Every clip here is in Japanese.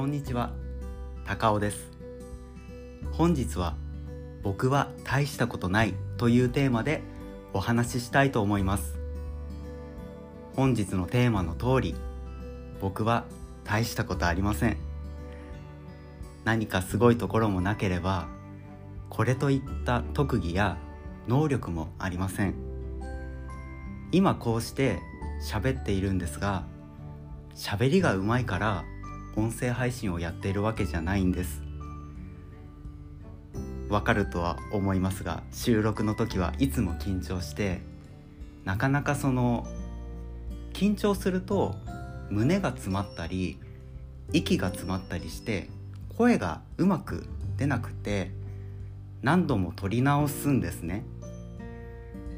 こんにちは。高尾です。本日は僕は大したことないというテーマでお話ししたいと思います。本日のテーマの通り僕は大したことありません。何かすごいところもなければこれといった特技や能力もありません。今こうして喋っているんですが喋りがうまいから音声配信をやっているわけじゃないんです。わかるとは思いますが収録の時はいつも緊張してなかなかその緊張すると胸が詰まったり息が詰まったりして声がうまく出なくて何度も取り直すんですね。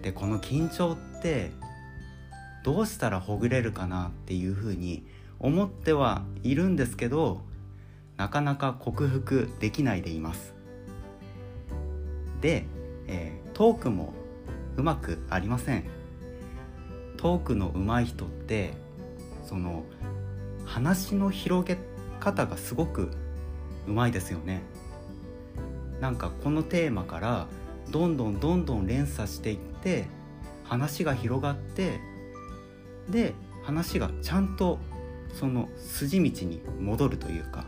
でこの緊張ってどうしたらほぐれるかなっていうふうに思ってはいるんですけどなかなか克服できないでいます。で、えー、トークもうまくありません。トークの上手い人ってその話の広げ方がすごくうまいですよね。なんかこのテーマからどんどんどんどん連鎖していって話が広がってで話がちゃんとその筋道に戻るというか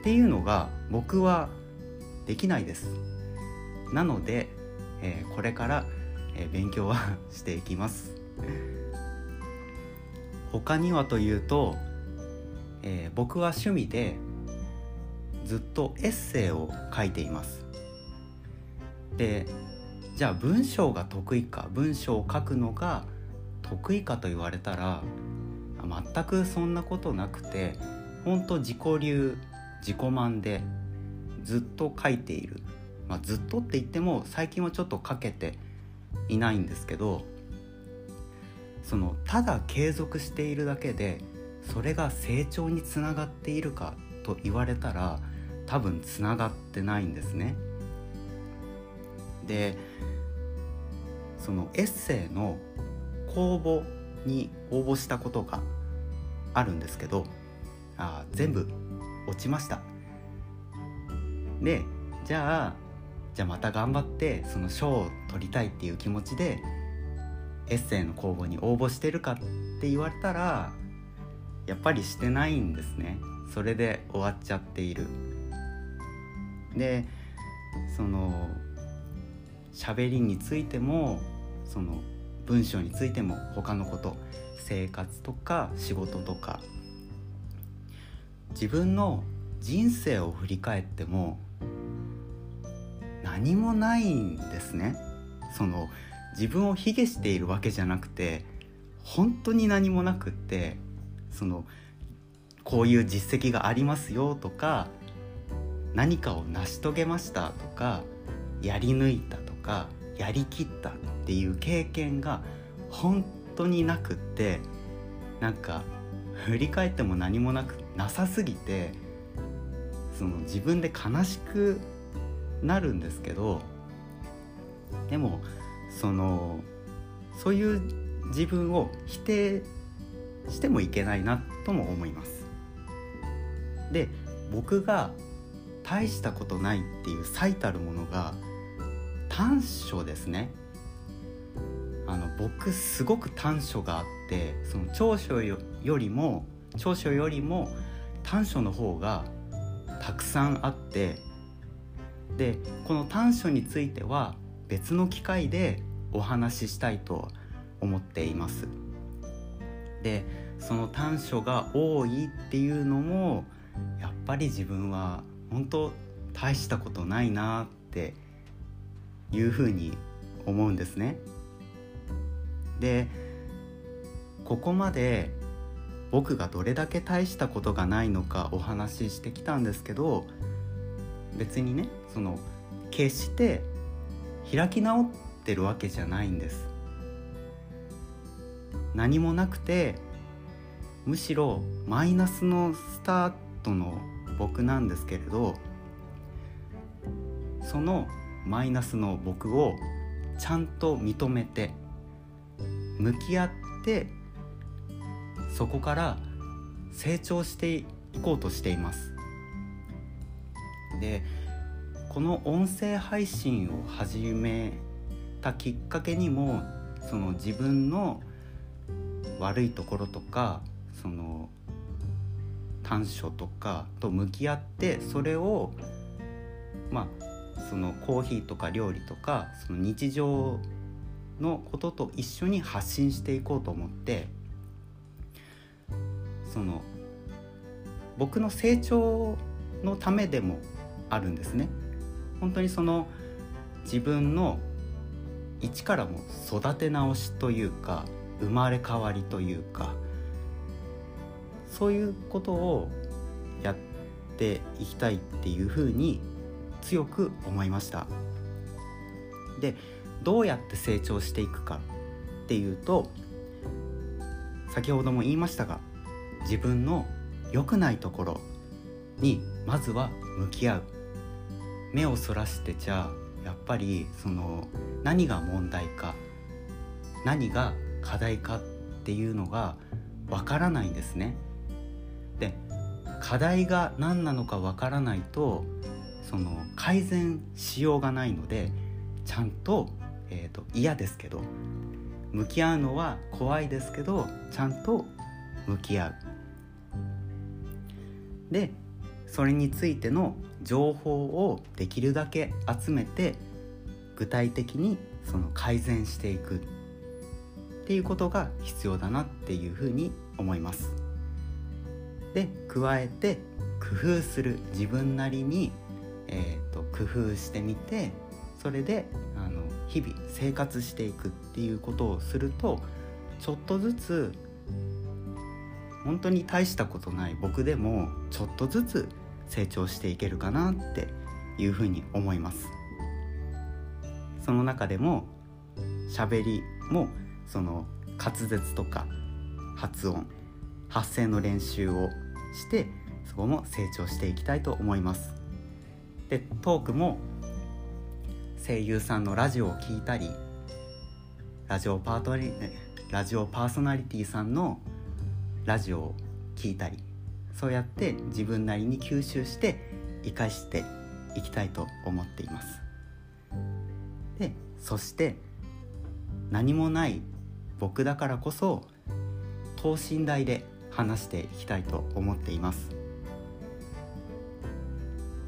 っていうのが僕はできないです。なので、えー、これから、えー、勉強はしていきます。他にはというと、えー、僕は趣味でずっとエッセイを書いています。でじゃあ文章が得意か文章を書くのが得意かと言われたら全くそんなことなくて本当自己流自己満でずっと書いている、まあ、ずっとって言っても最近はちょっと書けていないんですけどそのただ継続しているだけでそれが成長につながっているかと言われたら多分つながってないんですね。でそのエッセイの公募に応募したことがあるんですけどあ全部落ちました。でじゃあじゃあまた頑張ってその賞を取りたいっていう気持ちでエッセイの公募に応募してるかって言われたらやっぱりしてないんですね。それで終わっちゃっている。でその喋りについてもその文章についても他のこと生活とか仕事とか自分の人生を振り返っても何もないんですね。その自分を卑下しているわけじゃなくて本当に何もなくってそのこういう実績がありますよとか何かを成し遂げましたとかやり抜いたとかやりきったっていう経験が本当になくってなんか振り返っても何もなくなさすぎてその自分で悲しくなるんですけどでもそのそういう自分を否定してもいけないなとも思います。で僕が大したことないっていう最たるものが短所ですね。あの僕すごく短所があってその長所よりも長所よりも短所の方がたくさんあってでこの短所については別の機会でお話ししたいと思っています。でその短所が多いっていうのもやっぱり自分は本当大したことないなっていうふうに思うんですね。でここまで僕がどれだけ大したことがないのかお話ししてきたんですけど別にねその決して開き直ってるわけじゃないんです何もなくてむしろマイナスのスタートの僕なんですけれどそのマイナスの僕をちゃんと認めて向き合ってそこから成長していこうとしています。でこの音声配信を始めたきっかけにもその自分の悪いところとかその短所とかと向き合ってそれをまあそのコーヒーとか料理とかその日常のことと一緒に発信していこうと思ってその僕の成長のためでもあるんですね。本当にその自分の一からも育て直しというか生まれ変わりというかそういうことをやっていきたいっていうふうに強く思いましたでどうやって成長していくかっていうと先ほども言いましたが自分の良くないところにまずは向き合う目をそらしてちゃあやっぱりその何が問題か何が課題かっていうのがわからないんですね。で課題が何なのかわからないとその改善しようがないのでちゃんと,、えーと、嫌ですけど向き合うのは怖いですけどちゃんと向き合う。でそれについての情報をできるだけ集めて具体的にその改善していくっていうことが必要だなっていうふうに思います。で加えて工夫する自分なりに、えーと、工夫してみてそれであの日々生活していくっていうことをするとちょっとずつ本当に大したことない僕でもちょっとずつ成長していけるかなっていうふうに思います。その中でも喋りもその滑舌とか発音発声の練習をしてそこも成長していきたいと思います。でトークも声優さんのラジオを聴いたりラジオパートリラジオパーソナリティさんのラジオを聴いたりそうやって自分なりに吸収して生かしていきたいと思っています。でそして何もない僕だからこそ等身大で話していきたいと思っています。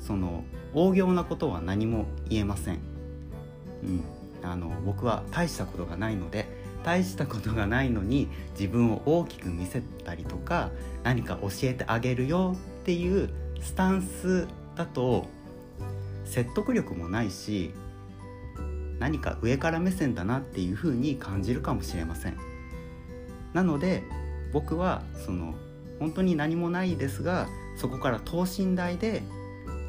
その大行なことは何も言えません、うん、あの僕は大したことがないので大したことがないのに自分を大きく見せたりとか何か教えてあげるよっていうスタンスだと説得力もないし何か上から目線だなっていうふうに感じるかもしれません。なので僕はその本当に何もないですがそこから等身大で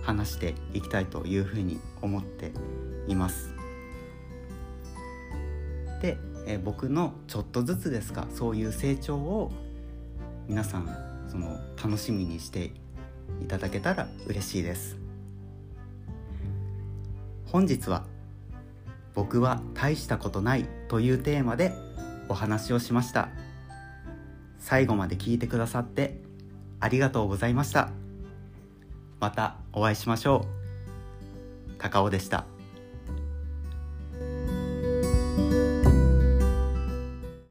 話していきたいというふうに思っています。でえ僕のちょっとずつですがそういう成長を皆さんその楽しみにしていただけたら嬉しいです。本日は「僕は大したことない」というテーマでお話をしました。最後まで聞いてくださってありがとうございました。またお会いしましょう。高尾でした。